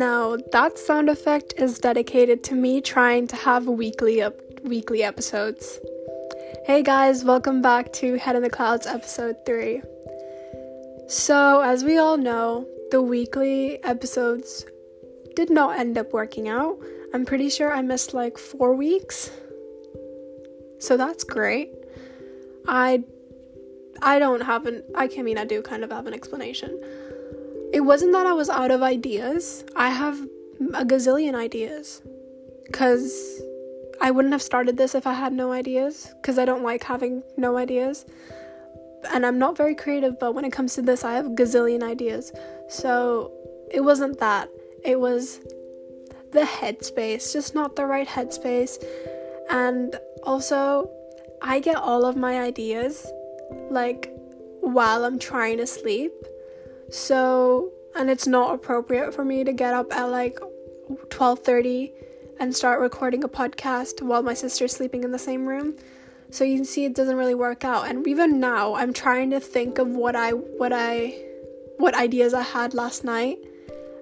Now, that sound effect is dedicated to me trying to have weekly up weekly episodes. Hey guys, welcome back to Head in the Clouds episode 3. So, as we all know, the weekly episodes did not end up working out. I'm pretty sure I missed like 4 weeks. So that's great. I I don't have an I can mean I do kind of have an explanation. It wasn't that I was out of ideas. I have a gazillion ideas. Cuz I wouldn't have started this if I had no ideas cuz I don't like having no ideas. And I'm not very creative, but when it comes to this, I have a gazillion ideas. So, it wasn't that. It was the headspace, just not the right headspace. And also, I get all of my ideas like while I'm trying to sleep. So, and it's not appropriate for me to get up at like 12:30 and start recording a podcast while my sister's sleeping in the same room. So you can see it doesn't really work out. And even now, I'm trying to think of what I what I what ideas I had last night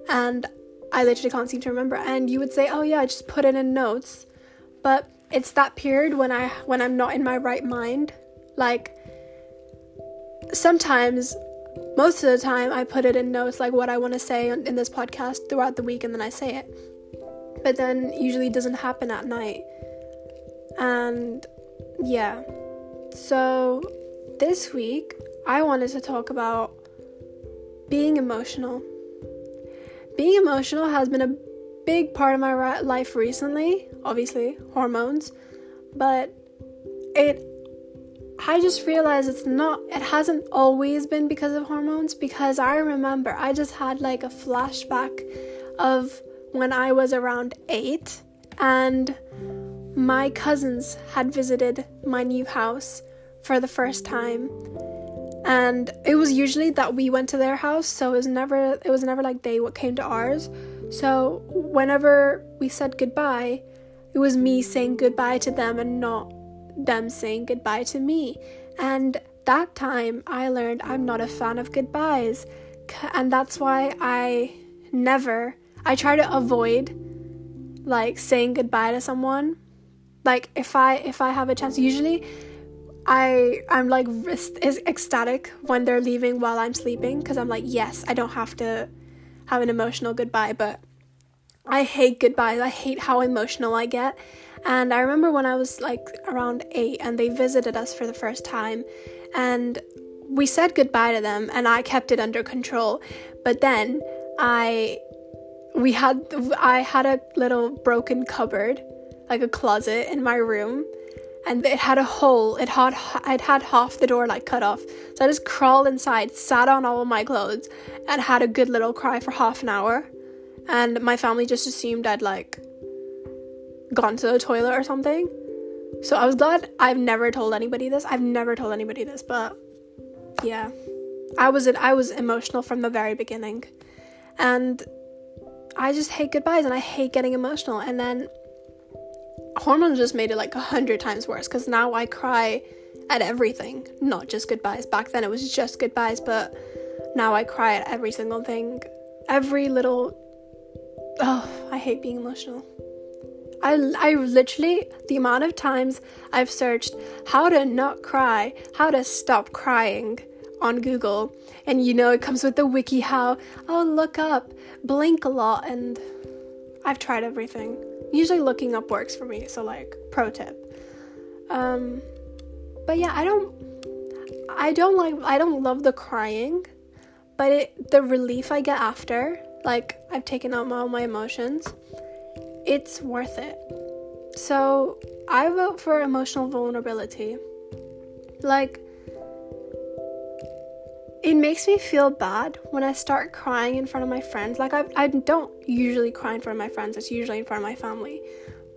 and I literally can't seem to remember. And you would say, "Oh yeah, I just put it in notes." But it's that period when I when I'm not in my right mind. Like sometimes most of the time I put it in notes like what I want to say in this podcast throughout the week and then I say it. But then usually it doesn't happen at night. And yeah. So this week I wanted to talk about being emotional. Being emotional has been a big part of my life recently, obviously, hormones, but it I just realized it's not it hasn't always been because of hormones because I remember I just had like a flashback of when I was around 8 and my cousins had visited my new house for the first time. And it was usually that we went to their house so it was never it was never like they what came to ours. So whenever we said goodbye, it was me saying goodbye to them and not them saying goodbye to me. And that time I learned I'm not a fan of goodbyes. And that's why I never, I try to avoid like saying goodbye to someone. Like if I if I have a chance, usually I I'm like is ecstatic when they're leaving while I'm sleeping because I'm like yes I don't have to have an emotional goodbye, but I hate goodbyes. I hate how emotional I get. And I remember when I was like around eight and they visited us for the first time, and we said goodbye to them, and I kept it under control. But then I, we had, I had a little broken cupboard, like a closet in my room, and it had a hole. It had it had half the door like cut off. So I just crawled inside, sat on all of my clothes, and had a good little cry for half an hour. And my family just assumed I'd like gone to the toilet or something. So I was glad I've never told anybody this. I've never told anybody this, but yeah. I was I was emotional from the very beginning. And I just hate goodbyes and I hate getting emotional. And then hormones just made it like a hundred times worse because now I cry at everything, not just goodbyes. Back then it was just goodbyes, but now I cry at every single thing. Every little. Oh, I hate being emotional. I, I literally, the amount of times I've searched how to not cry, how to stop crying on Google, and you know, it comes with the wikiHow, oh, look up, blink a lot, and I've tried everything. Usually looking up works for me so like pro tip. Um but yeah i don't i don't like i don't love the crying but it the relief i get after like i've taken out all my emotions it's worth it so i vote for emotional vulnerability like it makes me feel bad when I start crying in front of my friends. Like, I, I don't usually cry in front of my friends, it's usually in front of my family.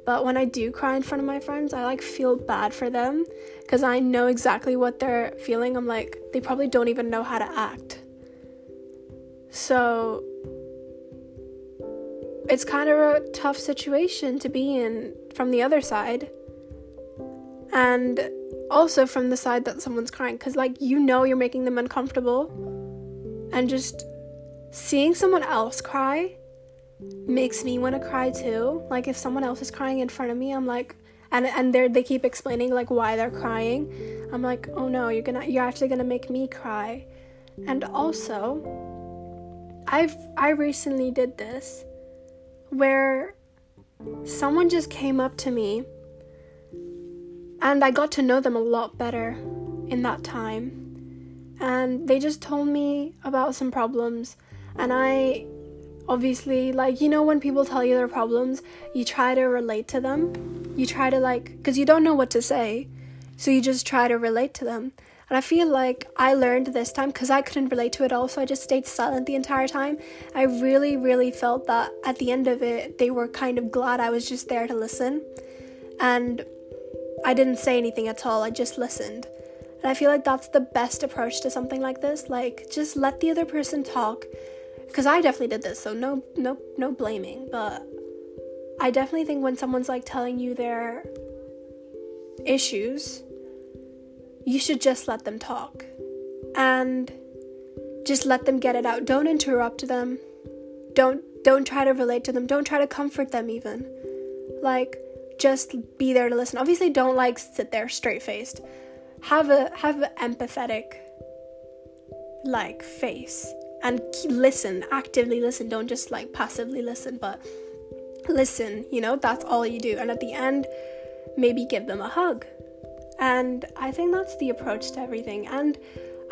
But when I do cry in front of my friends, I like feel bad for them because I know exactly what they're feeling. I'm like, they probably don't even know how to act. So, it's kind of a tough situation to be in from the other side. And also from the side that someone's crying because like you know you're making them uncomfortable and just seeing someone else cry makes me want to cry too. Like if someone else is crying in front of me, I'm like and and they they keep explaining like why they're crying. I'm like, "Oh no, you're to you're actually to make me cry." And also, I've I recently did this where someone just came up to me and I got to know them a lot better in that time. And they just told me about some problems and I obviously like you know when people tell you their problems, you try to relate to them. You try to like cuz you don't know what to say. So you just try to relate to them. And I feel like I learned this time because I couldn't relate to it all, so I just stayed silent the entire time. I really, really felt that at the end of it, they were kind of glad I was just there to listen. And I didn't say anything at all, I just listened. And I feel like that's the best approach to something like this. Like, just let the other person talk. Because I definitely did this, so no, no, no blaming. But I definitely think when someone's like telling you their issues, you should just let them talk and just let them get it out. Don't interrupt them. Don't don't try to relate to them. Don't try to comfort them even. Like just be there to listen. Obviously don't like sit there straight-faced. Have a have an empathetic like face and listen, actively listen. Don't just like passively listen, but listen, you know? That's all you do. And at the end, maybe give them a hug and I think that's the approach to everything. And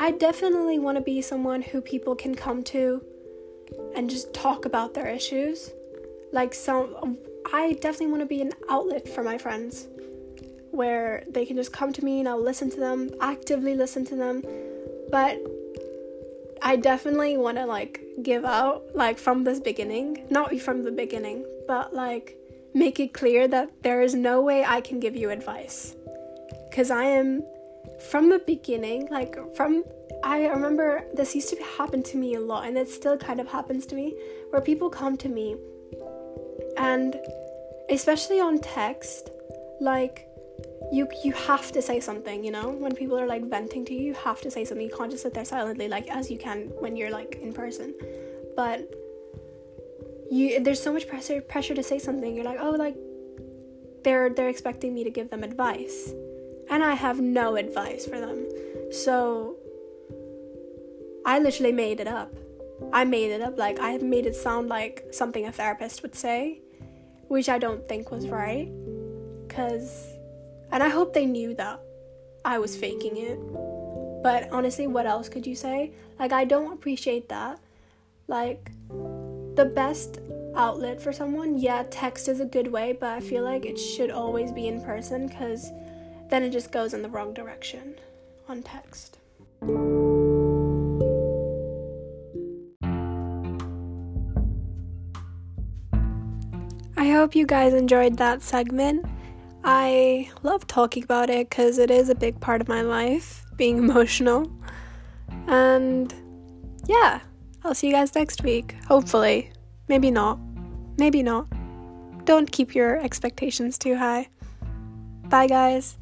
I definitely want to be someone who people can come to and just talk about their issues. Like some I definitely want to be an outlet for my friends where they can just come to me and I'll listen to them, actively listen to them. But I definitely want to like give out like from this beginning, not from the beginning, but like make it clear that there is no way I can give you advice because I am from the beginning, like from I remember this used to happen to me a lot, and it still kind of happens to me, where people come to me, and especially on text, like you you have to say something, you know. When people are like venting to you, you have to say something. You can't just sit there silently, like as you can when you're like in person. But you there's so much pressure pressure to say something. You're like, oh, like they're they're expecting me to give them advice and I have no advice for them. So I literally made it up. I made it up. Like, I made it sound like something a therapist would say, which I don't think was right. Because, and I hope they knew that I was faking it. But honestly, what else could you say? Like, I don't appreciate that. Like, the best outlet for someone, yeah, text is a good way, but I feel like it should always be in person because then it just goes in the wrong direction on text. I hope you guys enjoyed that segment. I love talking about it because it is a big part of my life, being emotional. And yeah, I'll see you guys next week. Hopefully. Maybe not. Maybe not. Don't keep your expectations too high. Bye, guys.